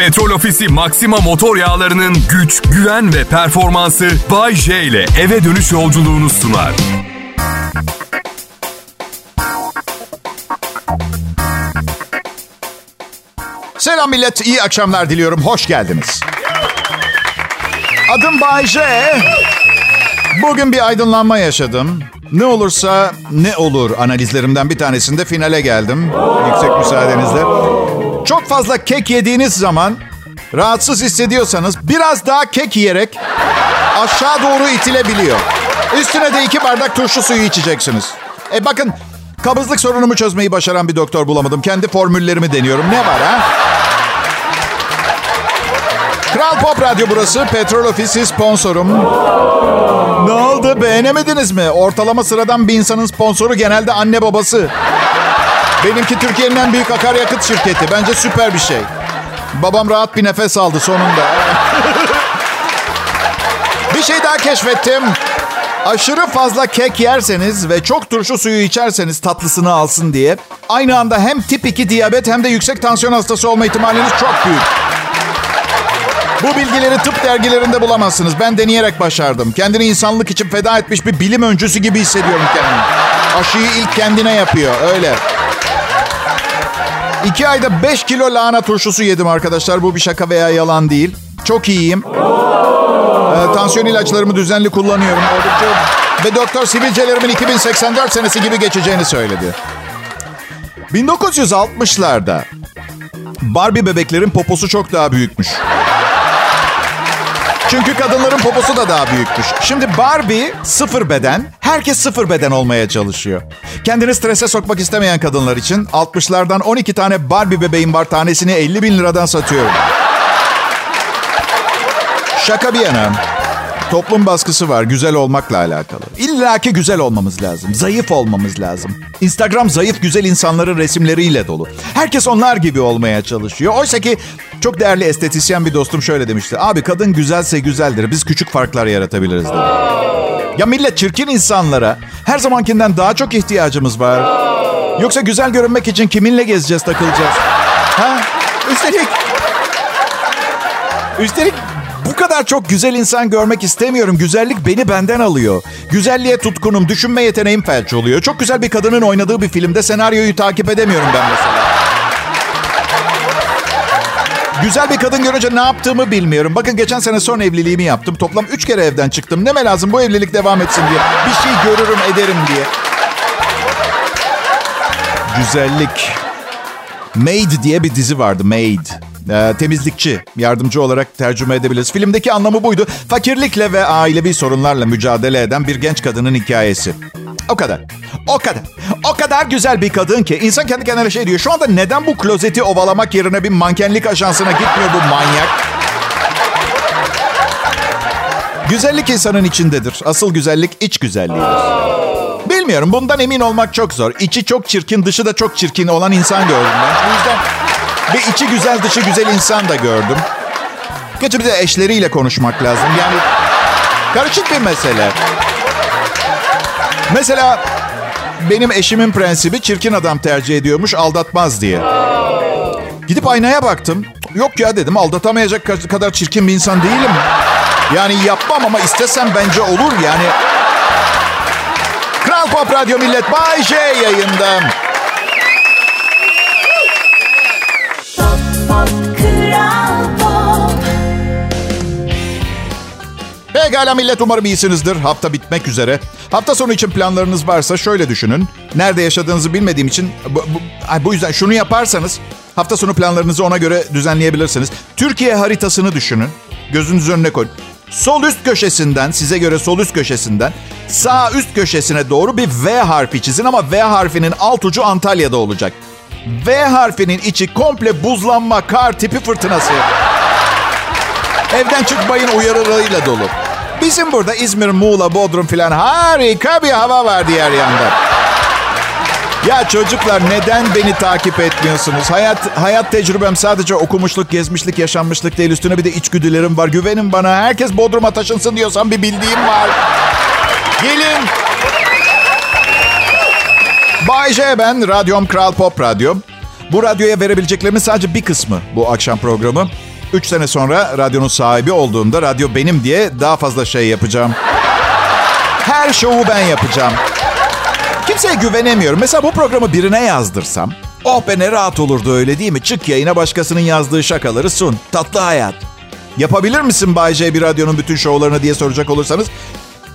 Petrol Ofisi Maxima motor yağlarının güç, güven ve performansı Bay J ile eve dönüş yolculuğunu sunar. Selam millet, iyi akşamlar diliyorum. Hoş geldiniz. Adım Bay J. Bugün bir aydınlanma yaşadım. Ne olursa ne olur analizlerimden bir tanesinde finale geldim. Yüksek müsaadenizle. Çok fazla kek yediğiniz zaman rahatsız hissediyorsanız biraz daha kek yiyerek aşağı doğru itilebiliyor. Üstüne de iki bardak turşu suyu içeceksiniz. E bakın kabızlık sorunumu çözmeyi başaran bir doktor bulamadım. Kendi formüllerimi deniyorum. Ne var ha? Kral Pop Radyo burası. Petrol Ofisi sponsorum. Ne oldu beğenemediniz mi? Ortalama sıradan bir insanın sponsoru genelde anne babası. Benimki Türkiye'nin en büyük akaryakıt şirketi. Bence süper bir şey. Babam rahat bir nefes aldı sonunda. bir şey daha keşfettim. Aşırı fazla kek yerseniz ve çok turşu suyu içerseniz tatlısını alsın diye aynı anda hem tip 2 diyabet hem de yüksek tansiyon hastası olma ihtimaliniz çok büyük. Bu bilgileri tıp dergilerinde bulamazsınız. Ben deneyerek başardım. Kendini insanlık için feda etmiş bir bilim öncüsü gibi hissediyorum kendimi. Aşıyı ilk kendine yapıyor. Öyle. İki ayda 5 kilo lahana turşusu yedim arkadaşlar. Bu bir şaka veya yalan değil. Çok iyiyim. Ee, tansiyon ilaçlarımı düzenli kullanıyorum. Ve doktor sivilcelerimin 2084 senesi gibi geçeceğini söyledi. 1960'larda Barbie bebeklerin poposu çok daha büyükmüş. Çünkü kadınların poposu da daha büyükmüş. Şimdi Barbie sıfır beden, herkes sıfır beden olmaya çalışıyor. Kendini strese sokmak istemeyen kadınlar için 60'lardan 12 tane Barbie bebeğim var tanesini 50 bin liradan satıyorum. Şaka bir yana. Toplum baskısı var güzel olmakla alakalı. İlla ki güzel olmamız lazım. Zayıf olmamız lazım. Instagram zayıf güzel insanların resimleriyle dolu. Herkes onlar gibi olmaya çalışıyor. Oysa ki çok değerli estetisyen bir dostum şöyle demişti. Abi kadın güzelse güzeldir. Biz küçük farklar yaratabiliriz dedi. Ya millet çirkin insanlara her zamankinden daha çok ihtiyacımız var. Yoksa güzel görünmek için kiminle gezeceğiz, takılacağız? Ha? Üstelik... Üstelik bu kadar çok güzel insan görmek istemiyorum. Güzellik beni benden alıyor. Güzelliğe tutkunum, düşünme yeteneğim felç oluyor. Çok güzel bir kadının oynadığı bir filmde senaryoyu takip edemiyorum ben mesela. Güzel bir kadın görünce ne yaptığımı bilmiyorum. Bakın geçen sene son evliliğimi yaptım. Toplam üç kere evden çıktım. Neme lazım bu evlilik devam etsin diye. Bir şey görürüm ederim diye. Güzellik. Maid diye bir dizi vardı. Maid. Ee, temizlikçi, yardımcı olarak tercüme edebiliriz. Filmdeki anlamı buydu. Fakirlikle ve ailevi sorunlarla mücadele eden bir genç kadının hikayesi. O kadar. O kadar. O kadar güzel bir kadın ki insan kendi kendine şey diyor. Şu anda neden bu klozeti ovalamak yerine bir mankenlik ajansına gitmiyor bu manyak? Güzellik insanın içindedir. Asıl güzellik iç güzelliğidir. Bilmiyorum bundan emin olmak çok zor. İçi çok çirkin, dışı da çok çirkin olan insan gördüm ben. O yüzden bir içi güzel, dışı güzel insan da gördüm. Gerçi bir de eşleriyle konuşmak lazım. Yani karışık bir mesele. Mesela benim eşimin prensibi çirkin adam tercih ediyormuş aldatmaz diye. Gidip aynaya baktım. Yok ya dedim aldatamayacak kadar çirkin bir insan değilim. Yani yapmam ama istesem bence olur yani. Kral Pop Radyo Millet Bay J yayında. Pekala millet umarım iyisinizdir. Hafta bitmek üzere. Hafta sonu için planlarınız varsa şöyle düşünün. Nerede yaşadığınızı bilmediğim için bu, bu, bu yüzden şunu yaparsanız hafta sonu planlarınızı ona göre düzenleyebilirsiniz. Türkiye haritasını düşünün. Gözünüz önüne koyun. Sol üst köşesinden, size göre sol üst köşesinden sağ üst köşesine doğru bir V harfi çizin ama V harfinin alt ucu Antalya'da olacak. V harfinin içi komple buzlanma, kar tipi fırtınası. Evden çıkmayın uyarılarıyla dolu. Bizim burada İzmir, Muğla, Bodrum filan harika bir hava var diğer yanda. Ya çocuklar neden beni takip etmiyorsunuz? Hayat hayat tecrübem sadece okumuşluk, gezmişlik, yaşanmışlık değil. Üstüne bir de içgüdülerim var. Güvenin bana. Herkes Bodrum'a taşınsın diyorsam bir bildiğim var. Gelin. Bay J ben. Radyom Kral Pop Radyo. Bu radyoya verebileceklerimin sadece bir kısmı bu akşam programı. 3 sene sonra radyonun sahibi olduğumda radyo benim diye daha fazla şey yapacağım. Her şovu ben yapacağım. Kimseye güvenemiyorum. Mesela bu programı birine yazdırsam. Oh be ne rahat olurdu öyle değil mi? Çık yayına başkasının yazdığı şakaları sun. Tatlı hayat. Yapabilir misin Bay J bir radyonun bütün şovlarını diye soracak olursanız.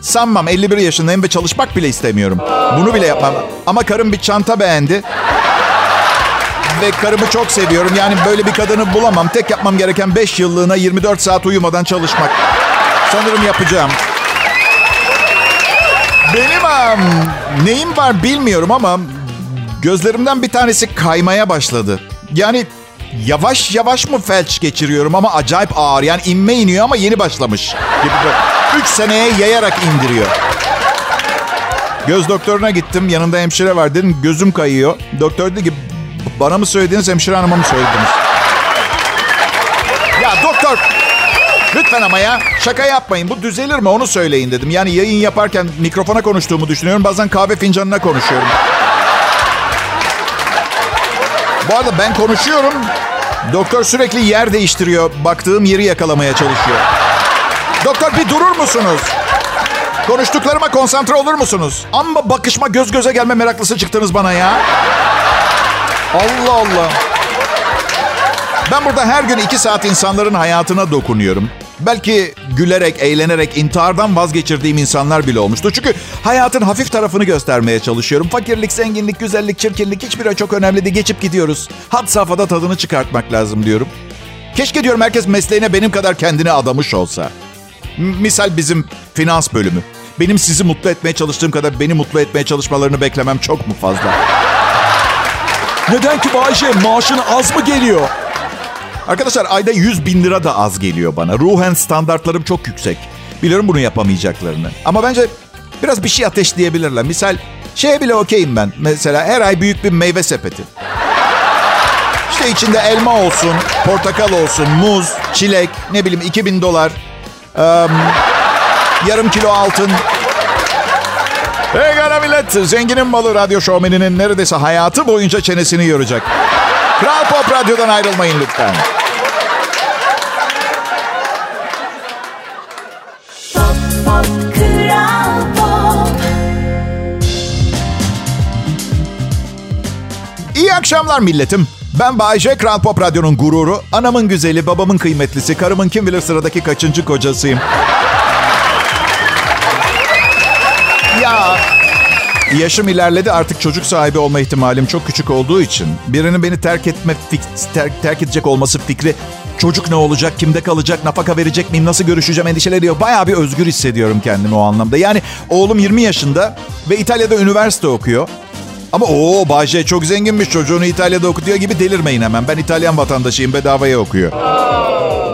Sanmam 51 yaşındayım ve çalışmak bile istemiyorum. Bunu bile yapmam. Ama karım bir çanta beğendi. Ve karımı çok seviyorum. Yani böyle bir kadını bulamam. Tek yapmam gereken 5 yıllığına 24 saat uyumadan çalışmak. Sanırım yapacağım. Benim um, neyim var bilmiyorum ama gözlerimden bir tanesi kaymaya başladı. Yani yavaş yavaş mı felç geçiriyorum ama acayip ağır. Yani inme iniyor ama yeni başlamış. Gibi 3 seneye yayarak indiriyor. Göz doktoruna gittim. Yanında hemşire var. Dedim gözüm kayıyor. Doktor dedi ki bana mı söylediğiniz hemşire hanıma mı söylediniz? Ya doktor Lütfen ama ya şaka yapmayın. Bu düzelir mi onu söyleyin dedim. Yani yayın yaparken mikrofona konuştuğumu düşünüyorum. Bazen kahve fincanına konuşuyorum. Bu arada ben konuşuyorum. Doktor sürekli yer değiştiriyor. Baktığım yeri yakalamaya çalışıyor. Doktor bir durur musunuz? Konuştuklarıma konsantre olur musunuz? Amma bakışma göz göze gelme meraklısı çıktınız bana ya. Allah Allah. Ben burada her gün iki saat insanların hayatına dokunuyorum. Belki gülerek, eğlenerek intihardan vazgeçirdiğim insanlar bile olmuştu. Çünkü hayatın hafif tarafını göstermeye çalışıyorum. Fakirlik, zenginlik, güzellik, çirkinlik hiçbiri çok önemli değil. Geçip gidiyoruz. Had safhada tadını çıkartmak lazım diyorum. Keşke diyorum herkes mesleğine benim kadar kendini adamış olsa. Misal bizim finans bölümü. Benim sizi mutlu etmeye çalıştığım kadar beni mutlu etmeye çalışmalarını beklemem çok mu fazla? Neden ki Bayşe maaşın az mı geliyor? Arkadaşlar ayda 100 bin lira da az geliyor bana. Ruhen standartlarım çok yüksek. Biliyorum bunu yapamayacaklarını. Ama bence biraz bir şey ateşleyebilirler. Misal şeye bile okeyim ben. Mesela her ay büyük bir meyve sepeti. İşte içinde elma olsun, portakal olsun, muz, çilek, ne bileyim 2000 dolar, um, yarım kilo altın. Hey gana millet, zenginin malı radyo şovmeninin neredeyse hayatı boyunca çenesini yoracak. Kral Pop Radyo'dan ayrılmayın lütfen. İyi akşamlar milletim. Ben Bayece Kral Pop Radyo'nun gururu, anamın güzeli, babamın kıymetlisi, karımın kim bilir sıradaki kaçıncı kocasıyım. Ya yaşım ilerledi artık çocuk sahibi olma ihtimalim çok küçük olduğu için birinin beni terk etme fik- ter- terk edecek olması fikri çocuk ne olacak, kimde kalacak, nafaka verecek miyim, nasıl görüşeceğim endişeleri yok. Bayağı bir özgür hissediyorum kendimi o anlamda. Yani oğlum 20 yaşında ve İtalya'da üniversite okuyor. Ama o Bayce çok zenginmiş çocuğunu İtalya'da okutuyor gibi delirmeyin hemen. Ben İtalyan vatandaşıyım bedavaya okuyor.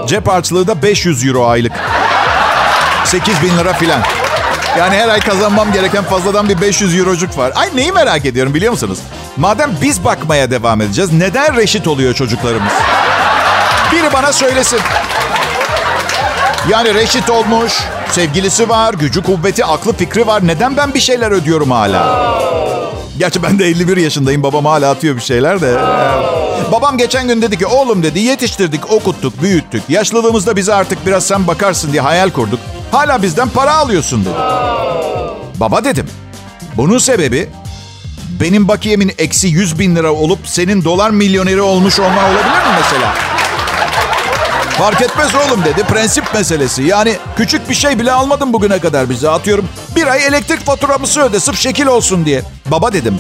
Cep harçlığı da 500 euro aylık. 8 bin lira filan. Yani her ay kazanmam gereken fazladan bir 500 eurocuk var. Ay neyi merak ediyorum biliyor musunuz? Madem biz bakmaya devam edeceğiz, neden reşit oluyor çocuklarımız? Biri bana söylesin. Yani reşit olmuş, sevgilisi var, gücü kuvveti, aklı fikri var. Neden ben bir şeyler ödüyorum hala? Gerçi ben de 51 yaşındayım. Babam hala atıyor bir şeyler de. Babam geçen gün dedi ki oğlum dedi yetiştirdik, okuttuk, büyüttük. Yaşlılığımızda bize artık biraz sen bakarsın diye hayal kurduk. Hala bizden para alıyorsun dedi. Baba dedim. Bunun sebebi benim bakiyemin eksi 100 bin lira olup senin dolar milyoneri olmuş olman olabilir mi mesela? Fark etmez oğlum dedi. Prensip meselesi. Yani küçük bir şey bile almadım bugüne kadar bize. Atıyorum bir ay elektrik faturamızı öde sırf şekil olsun diye. Baba dedim.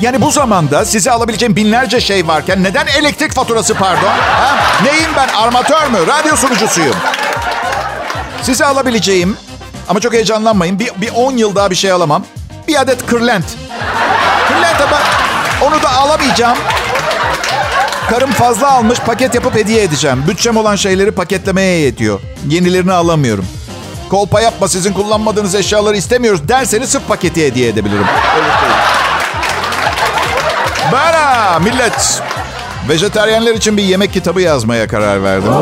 Yani bu zamanda size alabileceğim binlerce şey varken neden elektrik faturası pardon? Ha? Neyim ben armatör mü? Radyo sunucusuyum. Size alabileceğim ama çok heyecanlanmayın. Bir, bir 10 yıl daha bir şey alamam. Bir adet kırlent. Kırlent ama onu da alamayacağım. Karım fazla almış paket yapıp hediye edeceğim. Bütçem olan şeyleri paketlemeye yetiyor. Yenilerini alamıyorum. Kolpa yapma sizin kullanmadığınız eşyaları istemiyoruz derseniz sırf paketi hediye edebilirim. Bana millet. Vejeteryenler için bir yemek kitabı yazmaya karar verdim.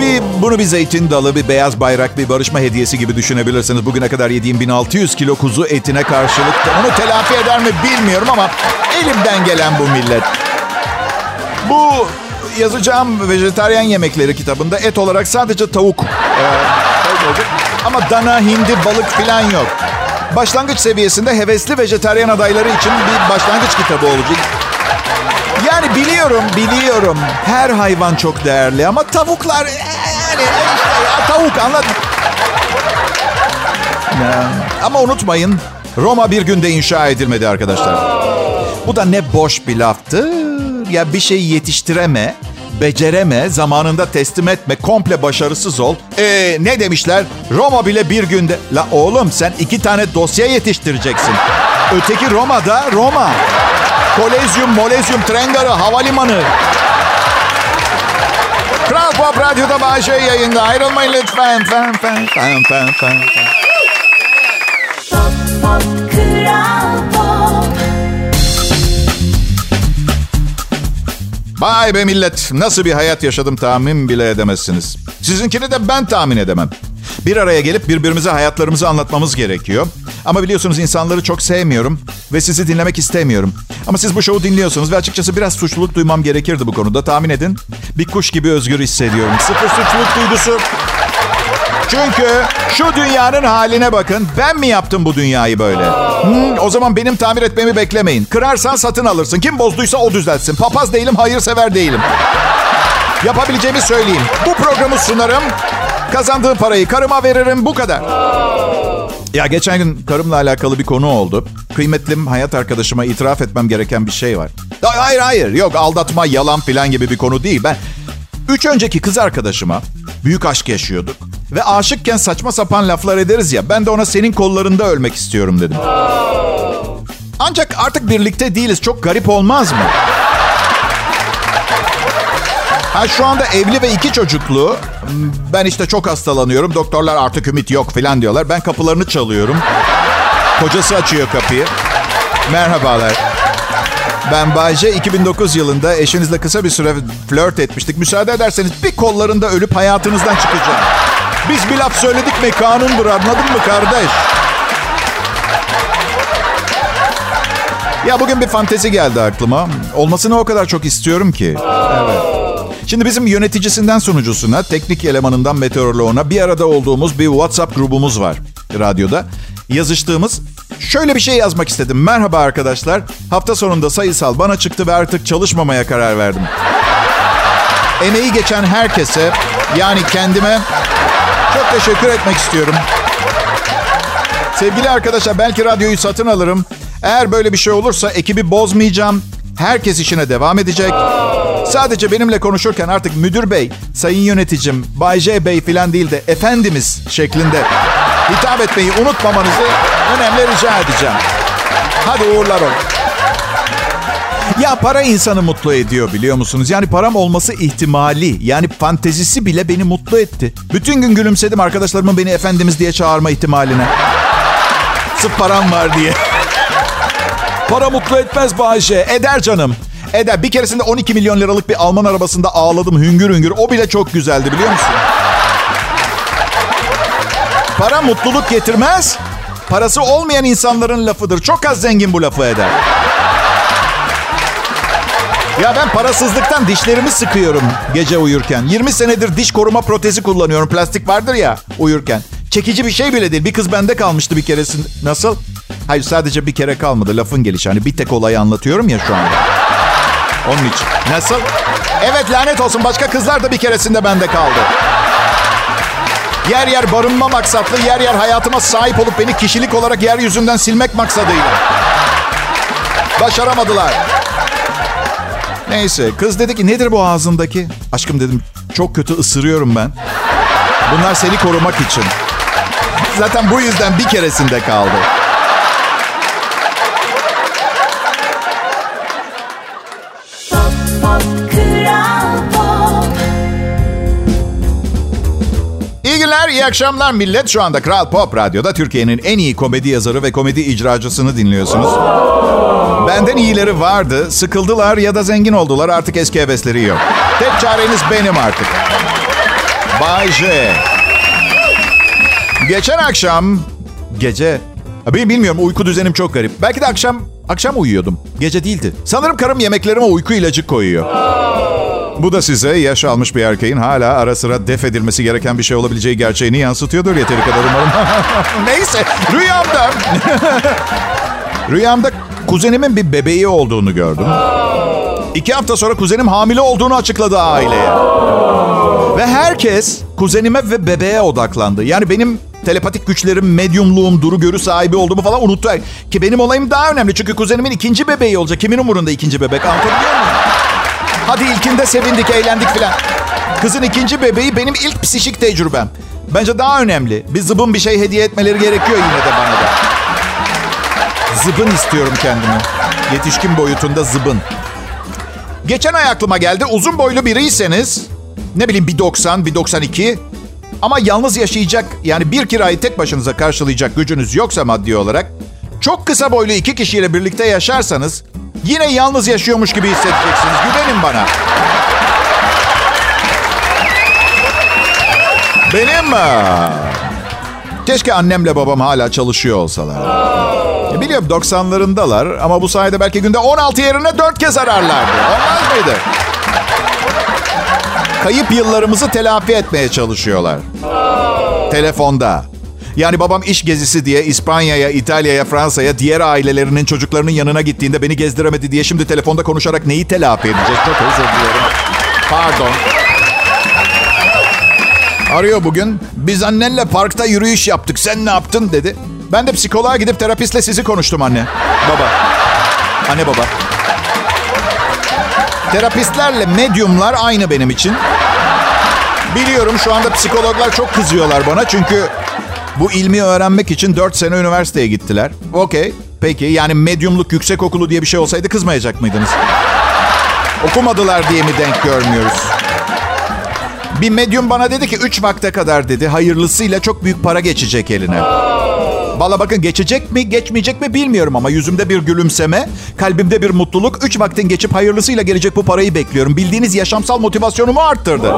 Bir bunu bir zeytin dalı, bir beyaz bayrak, bir barışma hediyesi gibi düşünebilirsiniz. Bugüne kadar yediğim 1600 kilo kuzu etine karşılık onu telafi eder mi bilmiyorum ama elimden gelen bu millet. Bu yazacağım vejetaryen yemekleri kitabında et olarak sadece tavuk. Ee, ama dana, hindi, balık falan yok. Başlangıç seviyesinde hevesli vejetaryen adayları için bir başlangıç kitabı olacak. Yani biliyorum, biliyorum. Her hayvan çok değerli ama tavuklar... Yani tavuk anladın. Ama unutmayın, Roma bir günde inşa edilmedi arkadaşlar. Bu da ne boş bir laftı. Ya bir şeyi yetiştireme, becereme, zamanında teslim etme, komple başarısız ol. Ee, ne demişler? Roma bile bir günde... La oğlum sen iki tane dosya yetiştireceksin. Öteki Roma'da Roma. Kolezyum, molezyum, tren garı, havalimanı. Kral Pop Radyo'da Bahçe yayında. Ayrılmayın lütfen. Fen, fen, fen, fen, fen. Pop, pop, kral pop. Vay be millet. Nasıl bir hayat yaşadım tahmin bile edemezsiniz. Sizinkini de ben tahmin edemem. Bir araya gelip birbirimize hayatlarımızı anlatmamız gerekiyor. Ama biliyorsunuz insanları çok sevmiyorum ve sizi dinlemek istemiyorum. Ama siz bu şovu dinliyorsunuz ve açıkçası biraz suçluluk duymam gerekirdi bu konuda. Tahmin edin. Bir kuş gibi özgür hissediyorum. Sıfır suçluluk duygusu. Çünkü şu dünyanın haline bakın. Ben mi yaptım bu dünyayı böyle? Hmm, o zaman benim tamir etmemi beklemeyin. Kırarsan satın alırsın. Kim bozduysa o düzeltsin. Papaz değilim, hayırsever değilim. Yapabileceğimi söyleyeyim. Bu programı sunarım. Kazandığım parayı karıma veririm. Bu kadar. Ya geçen gün karımla alakalı bir konu oldu. Kıymetlim hayat arkadaşıma itiraf etmem gereken bir şey var. Hayır hayır yok aldatma yalan filan gibi bir konu değil. Ben üç önceki kız arkadaşıma büyük aşk yaşıyorduk. Ve aşıkken saçma sapan laflar ederiz ya. Ben de ona senin kollarında ölmek istiyorum dedim. Ancak artık birlikte değiliz. Çok garip olmaz mı? Ha şu anda evli ve iki çocuklu. Ben işte çok hastalanıyorum. Doktorlar artık ümit yok falan diyorlar. Ben kapılarını çalıyorum. Kocası açıyor kapıyı. Merhabalar. Ben Bayce 2009 yılında eşinizle kısa bir süre flört etmiştik. Müsaade ederseniz bir kollarında ölüp hayatınızdan çıkacağım. Biz bir laf söyledik mi kanundur anladın mı kardeş? Ya bugün bir fantezi geldi aklıma. Olmasını o kadar çok istiyorum ki. Evet. Şimdi bizim yöneticisinden sunucusuna, teknik elemanından meteoroloğuna bir arada olduğumuz bir WhatsApp grubumuz var radyoda. Yazıştığımız şöyle bir şey yazmak istedim. Merhaba arkadaşlar. Hafta sonunda sayısal bana çıktı ve artık çalışmamaya karar verdim. Emeği geçen herkese yani kendime çok teşekkür etmek istiyorum. Sevgili arkadaşlar belki radyoyu satın alırım. Eğer böyle bir şey olursa ekibi bozmayacağım. Herkes işine devam edecek. Sadece benimle konuşurken artık müdür bey, sayın yöneticim, Bay J bey falan değil de efendimiz şeklinde hitap etmeyi unutmamanızı önemli rica edeceğim. Hadi uğurlar olun. Ya para insanı mutlu ediyor biliyor musunuz? Yani param olması ihtimali, yani fantezisi bile beni mutlu etti. Bütün gün gülümsedim arkadaşlarımın beni efendimiz diye çağırma ihtimaline. Sırf param var diye. Para mutlu etmez Bayşe. Eder canım. Eder. Bir keresinde 12 milyon liralık bir Alman arabasında ağladım hüngür hüngür. O bile çok güzeldi biliyor musun? Para mutluluk getirmez. Parası olmayan insanların lafıdır. Çok az zengin bu lafı eder. Ya ben parasızlıktan dişlerimi sıkıyorum gece uyurken. 20 senedir diş koruma protezi kullanıyorum. Plastik vardır ya uyurken. Çekici bir şey bile değil. Bir kız bende kalmıştı bir keresinde. Nasıl? Hayır sadece bir kere kalmadı. Lafın gelişi. Hani bir tek olayı anlatıyorum ya şu anda. Onun için. Nasıl? Evet lanet olsun. Başka kızlar da bir keresinde bende kaldı. Yer yer barınma maksatlı, yer yer hayatıma sahip olup beni kişilik olarak yeryüzünden silmek maksadıyla. Başaramadılar. Neyse kız dedi ki nedir bu ağzındaki? Aşkım dedim çok kötü ısırıyorum ben. Bunlar seni korumak için. Zaten bu yüzden bir keresinde kaldı. İyi akşamlar millet. Şu anda Kral Pop Radyo'da Türkiye'nin en iyi komedi yazarı ve komedi icracısını dinliyorsunuz. Benden iyileri vardı, sıkıldılar ya da zengin oldular. Artık eski hevesleri yok. Tek çareniz benim artık. Bay J. Geçen akşam, gece, ben bilmiyorum uyku düzenim çok garip. Belki de akşam, akşam uyuyordum. Gece değildi. Sanırım karım yemeklerime uyku ilacı koyuyor. Bu da size yaş almış bir erkeğin hala ara sıra def edilmesi gereken bir şey olabileceği gerçeğini yansıtıyordur yeteri kadar umarım. Neyse rüyamda... rüyamda kuzenimin bir bebeği olduğunu gördüm. İki hafta sonra kuzenim hamile olduğunu açıkladı aileye. Ve herkes kuzenime ve bebeğe odaklandı. Yani benim telepatik güçlerim, medyumluğum, duru görü sahibi olduğumu falan unuttu. Ki benim olayım daha önemli. Çünkü kuzenimin ikinci bebeği olacak. Kimin umurunda ikinci bebek? Anlatabiliyor muyum? Hadi ilkinde sevindik, eğlendik filan. Kızın ikinci bebeği benim ilk psişik tecrübem. Bence daha önemli. Bir zıbın bir şey hediye etmeleri gerekiyor yine de bana da. Zıbın istiyorum kendime. Yetişkin boyutunda zıbın. Geçen ay aklıma geldi. Uzun boylu biriyseniz, ne bileyim bir 90, bir 92 ama yalnız yaşayacak yani bir kirayı tek başınıza karşılayacak gücünüz yoksa maddi olarak çok kısa boylu iki kişiyle birlikte yaşarsanız yine yalnız yaşıyormuş gibi hissedeceksiniz. Güvenin bana. Benim keşke annemle babam hala çalışıyor olsalar. Biliyorum 90'larındalar ama bu sayede belki günde 16 yerine 4 kez ararlardı. Olmaz mıydı? Kayıp yıllarımızı telafi etmeye çalışıyorlar. Telefonda. Yani babam iş gezisi diye İspanya'ya, İtalya'ya, Fransa'ya diğer ailelerinin çocuklarının yanına gittiğinde beni gezdiremedi diye şimdi telefonda konuşarak neyi telafi edeceğiz? Çok özür dilerim. Pardon. Arıyor bugün. Biz annenle parkta yürüyüş yaptık. Sen ne yaptın dedi. Ben de psikoloğa gidip terapistle sizi konuştum anne. Baba. Anne baba. Terapistlerle medyumlar aynı benim için. Biliyorum şu anda psikologlar çok kızıyorlar bana çünkü bu ilmi öğrenmek için 4 sene üniversiteye gittiler. Okey. Peki yani medyumluk yüksek okulu diye bir şey olsaydı kızmayacak mıydınız? Okumadılar diye mi denk görmüyoruz? Bir medyum bana dedi ki 3 vakte kadar dedi hayırlısıyla çok büyük para geçecek eline. Valla bakın geçecek mi geçmeyecek mi bilmiyorum ama yüzümde bir gülümseme, kalbimde bir mutluluk. Üç vaktin geçip hayırlısıyla gelecek bu parayı bekliyorum. Bildiğiniz yaşamsal motivasyonumu arttırdı.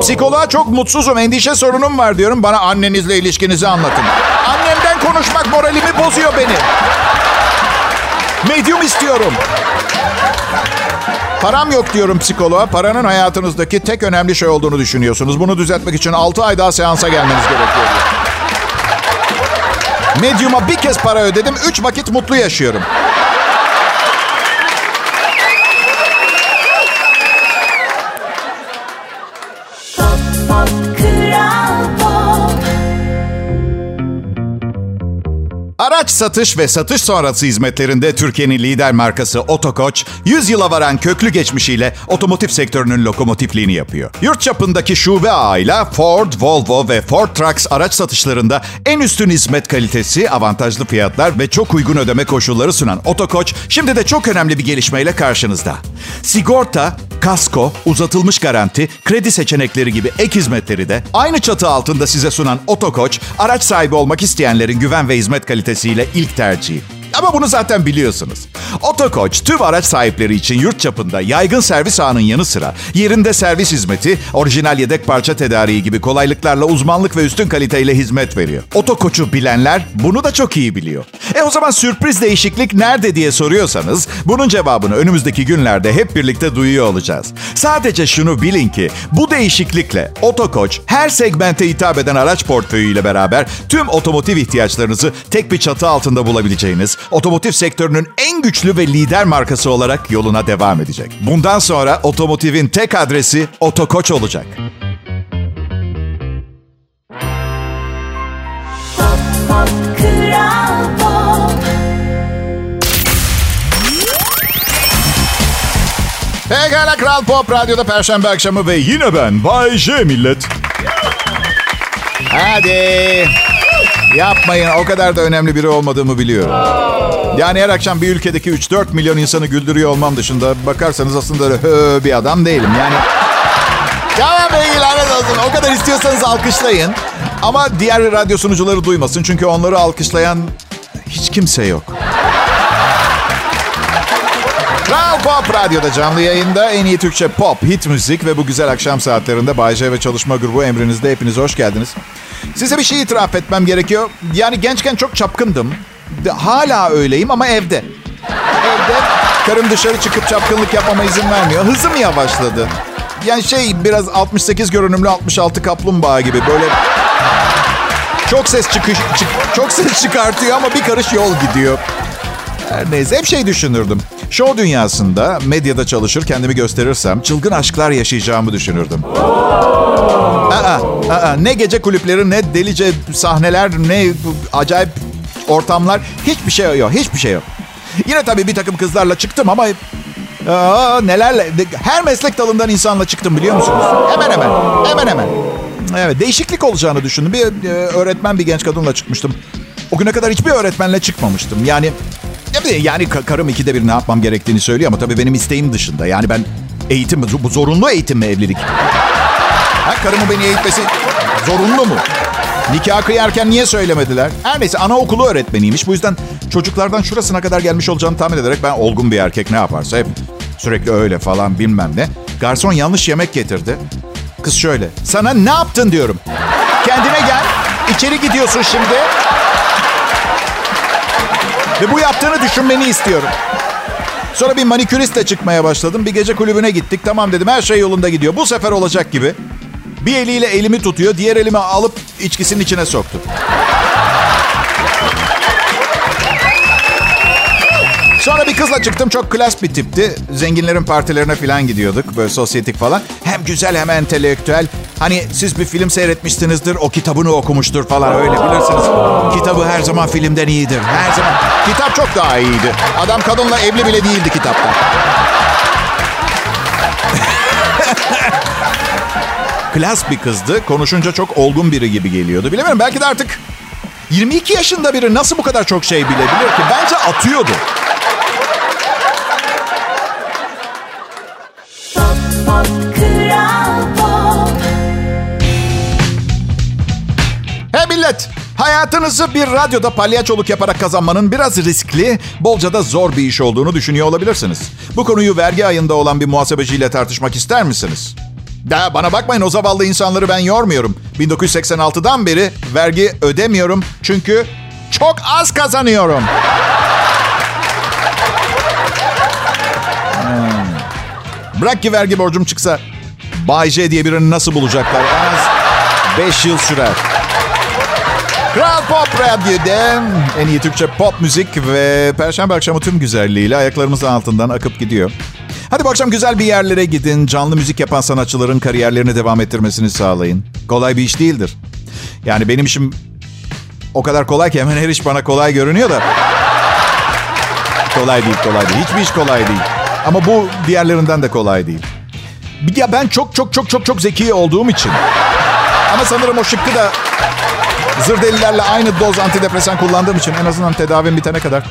Psikoloğa çok mutsuzum, endişe sorunum var diyorum. Bana annenizle ilişkinizi anlatın. Annemden konuşmak moralimi bozuyor beni. Medyum istiyorum. Param yok diyorum psikoloğa. Paranın hayatınızdaki tek önemli şey olduğunu düşünüyorsunuz. Bunu düzeltmek için 6 ay daha seansa gelmeniz gerekiyor. Medyuma bir kez para ödedim. Üç vakit mutlu yaşıyorum. Araç satış ve satış sonrası hizmetlerinde Türkiye'nin lider markası Otokoç, 100 yıla varan köklü geçmişiyle otomotiv sektörünün lokomotifliğini yapıyor. Yurt çapındaki şube ağıyla Ford, Volvo ve Ford Trucks araç satışlarında en üstün hizmet kalitesi, avantajlı fiyatlar ve çok uygun ödeme koşulları sunan Otokoç, şimdi de çok önemli bir gelişmeyle karşınızda. Sigorta, kasko, uzatılmış garanti, kredi seçenekleri gibi ek hizmetleri de aynı çatı altında size sunan Otokoç, araç sahibi olmak isteyenlerin güven ve hizmet kalitesiyle ilk tercihi. Ama bunu zaten biliyorsunuz. Otokoç tüm araç sahipleri için yurt çapında yaygın servis ağının yanı sıra yerinde servis hizmeti, orijinal yedek parça tedariği gibi kolaylıklarla uzmanlık ve üstün kaliteyle hizmet veriyor. Otokoç'u bilenler bunu da çok iyi biliyor. E o zaman sürpriz değişiklik nerede diye soruyorsanız bunun cevabını önümüzdeki günlerde hep birlikte duyuyor olacağız. Sadece şunu bilin ki bu değişiklikle Otokoç her segmente hitap eden araç portföyüyle beraber tüm otomotiv ihtiyaçlarınızı tek bir çatı altında bulabileceğiniz otomotiv sektörünün en güçlü ve lider markası olarak yoluna devam edecek. Bundan sonra otomotivin tek adresi Otokoç olacak. Pekala Kral Pop Radyo'da Perşembe akşamı ve yine ben Bay J millet. Hadi. Yapmayın o kadar da önemli biri olmadığımı biliyorum. Yani her akşam bir ülkedeki 3-4 milyon insanı güldürüyor olmam dışında bakarsanız aslında öyle bir adam değilim. Yani Tamam be lanet olsun. O kadar istiyorsanız alkışlayın. Ama diğer radyo sunucuları duymasın. Çünkü onları alkışlayan hiç kimse yok. Kral Pop Radyo'da canlı yayında en iyi Türkçe pop, hit müzik ve bu güzel akşam saatlerinde Bay J ve çalışma grubu emrinizde. Hepiniz hoş geldiniz. Size bir şey itiraf etmem gerekiyor. Yani gençken çok çapkındım. Hala öyleyim ama evde. Evde Karım dışarı çıkıp çapkınlık yapmama izin vermiyor. Hızım yavaşladı. Yani şey biraz 68 görünümlü 66 kaplumbağa gibi böyle çok ses çıkış çık, çok ses çıkartıyor ama bir karış yol gidiyor. Her neyse hep şey düşünürdüm. Show dünyasında medyada çalışır kendimi gösterirsem çılgın aşklar yaşayacağımı düşünürdüm. Aa, aa, ne gece kulüpleri ne delice sahneler ne acayip ortamlar hiçbir şey yok hiçbir şey yok. Yine tabii bir takım kızlarla çıktım ama aa, nelerle her meslek dalından insanla çıktım biliyor musunuz? Hemen hemen hemen hemen. Evet değişiklik olacağını düşündüm. Bir e, öğretmen bir genç kadınla çıkmıştım. O güne kadar hiçbir öğretmenle çıkmamıştım. Yani yani karım ikide bir ne yapmam gerektiğini söylüyor ama tabii benim isteğim dışında. Yani ben eğitim, bu zorunlu eğitim mi evlilik? Ha, karımı beni eğitmesi zorunlu mu? Nikah kıyarken niye söylemediler? Her neyse anaokulu öğretmeniymiş. Bu yüzden çocuklardan şurasına kadar gelmiş olacağını tahmin ederek ben olgun bir erkek ne yaparsa hep sürekli öyle falan bilmem ne. Garson yanlış yemek getirdi. Kız şöyle. Sana ne yaptın diyorum. Kendine gel. İçeri gidiyorsun şimdi. Ve bu yaptığını düşünmeni istiyorum. Sonra bir maniküristle çıkmaya başladım. Bir gece kulübüne gittik. Tamam dedim her şey yolunda gidiyor. Bu sefer olacak gibi. Bir eliyle elimi tutuyor. Diğer elimi alıp içkisinin içine soktu. Sonra bir kızla çıktım. Çok klas bir tipti. Zenginlerin partilerine falan gidiyorduk. Böyle sosyetik falan. Hem güzel hem entelektüel. Hani siz bir film seyretmişsinizdir. O kitabını okumuştur falan öyle bilirsiniz. Kitabı her zaman filmden iyidir. Her zaman. Kitap çok daha iyiydi. Adam kadınla evli bile değildi kitapta. Klas bir kızdı. Konuşunca çok olgun biri gibi geliyordu. Bilemiyorum belki de artık 22 yaşında biri nasıl bu kadar çok şey bilebilir ki? Bence atıyordu. Hayatınızı bir radyoda palyaçoluk yaparak kazanmanın biraz riskli, bolca da zor bir iş olduğunu düşünüyor olabilirsiniz. Bu konuyu vergi ayında olan bir muhasebeciyle tartışmak ister misiniz? Daha bana bakmayın o zavallı insanları ben yormuyorum. 1986'dan beri vergi ödemiyorum çünkü çok az kazanıyorum. Hmm. Bırak ki vergi borcum çıksa Bay J diye birini nasıl bulacaklar? Az 5 yıl sürer. Kral Pop Radyo'da en iyi Türkçe pop müzik ve Perşembe akşamı tüm güzelliğiyle ayaklarımızın altından akıp gidiyor. Hadi bu akşam güzel bir yerlere gidin. Canlı müzik yapan sanatçıların kariyerlerini devam ettirmesini sağlayın. Kolay bir iş değildir. Yani benim işim o kadar kolay ki hemen her iş bana kolay görünüyor da. Kolay değil, kolay değil. Hiçbir iş kolay değil. Ama bu diğerlerinden de kolay değil. Ya ben çok çok çok çok çok zeki olduğum için. Ama sanırım o şıkkı da zır delilerle aynı doz antidepresan kullandığım için en azından tedavim bitene kadar.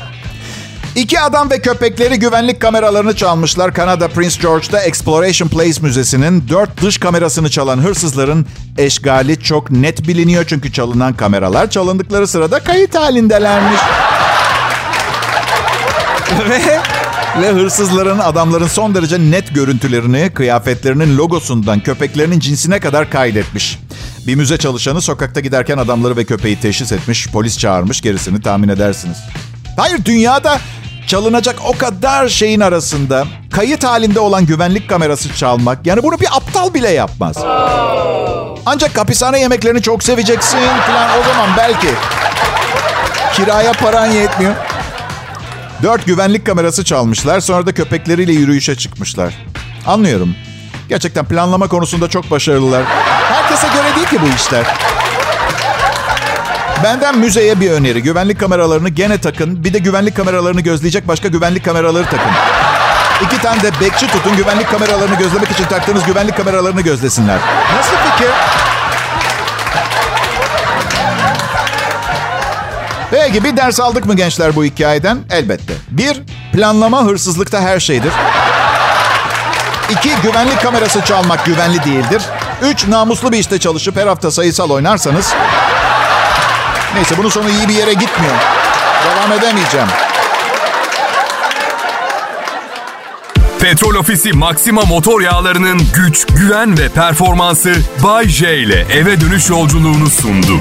İki adam ve köpekleri güvenlik kameralarını çalmışlar. Kanada Prince George'da Exploration Place Müzesi'nin dört dış kamerasını çalan hırsızların eşgali çok net biliniyor. Çünkü çalınan kameralar çalındıkları sırada kayıt halindelermiş. ve ve hırsızların adamların son derece net görüntülerini, kıyafetlerinin logosundan köpeklerinin cinsine kadar kaydetmiş. Bir müze çalışanı sokakta giderken adamları ve köpeği teşhis etmiş, polis çağırmış, gerisini tahmin edersiniz. Hayır dünyada çalınacak o kadar şeyin arasında kayıt halinde olan güvenlik kamerası çalmak yani bunu bir aptal bile yapmaz. Ancak hapishane yemeklerini çok seveceksin falan o zaman belki. Kiraya paran yetmiyor. Dört güvenlik kamerası çalmışlar sonra da köpekleriyle yürüyüşe çıkmışlar. Anlıyorum. Gerçekten planlama konusunda çok başarılılar. Herkese göre değil ki bu işler. Benden müzeye bir öneri. Güvenlik kameralarını gene takın. Bir de güvenlik kameralarını gözleyecek başka güvenlik kameraları takın. İki tane de bekçi tutun. Güvenlik kameralarını gözlemek için taktığınız güvenlik kameralarını gözlesinler. Nasıl fikir? Peki bir ders aldık mı gençler bu hikayeden? Elbette. Bir, planlama hırsızlıkta her şeydir. İki, güvenlik kamerası çalmak güvenli değildir. Üç, namuslu bir işte çalışıp her hafta sayısal oynarsanız... Neyse bunun sonu iyi bir yere gitmiyor. Devam edemeyeceğim. Petrol Ofisi Maxima motor yağlarının güç, güven ve performansı Bay J ile eve dönüş yolculuğunu sundu.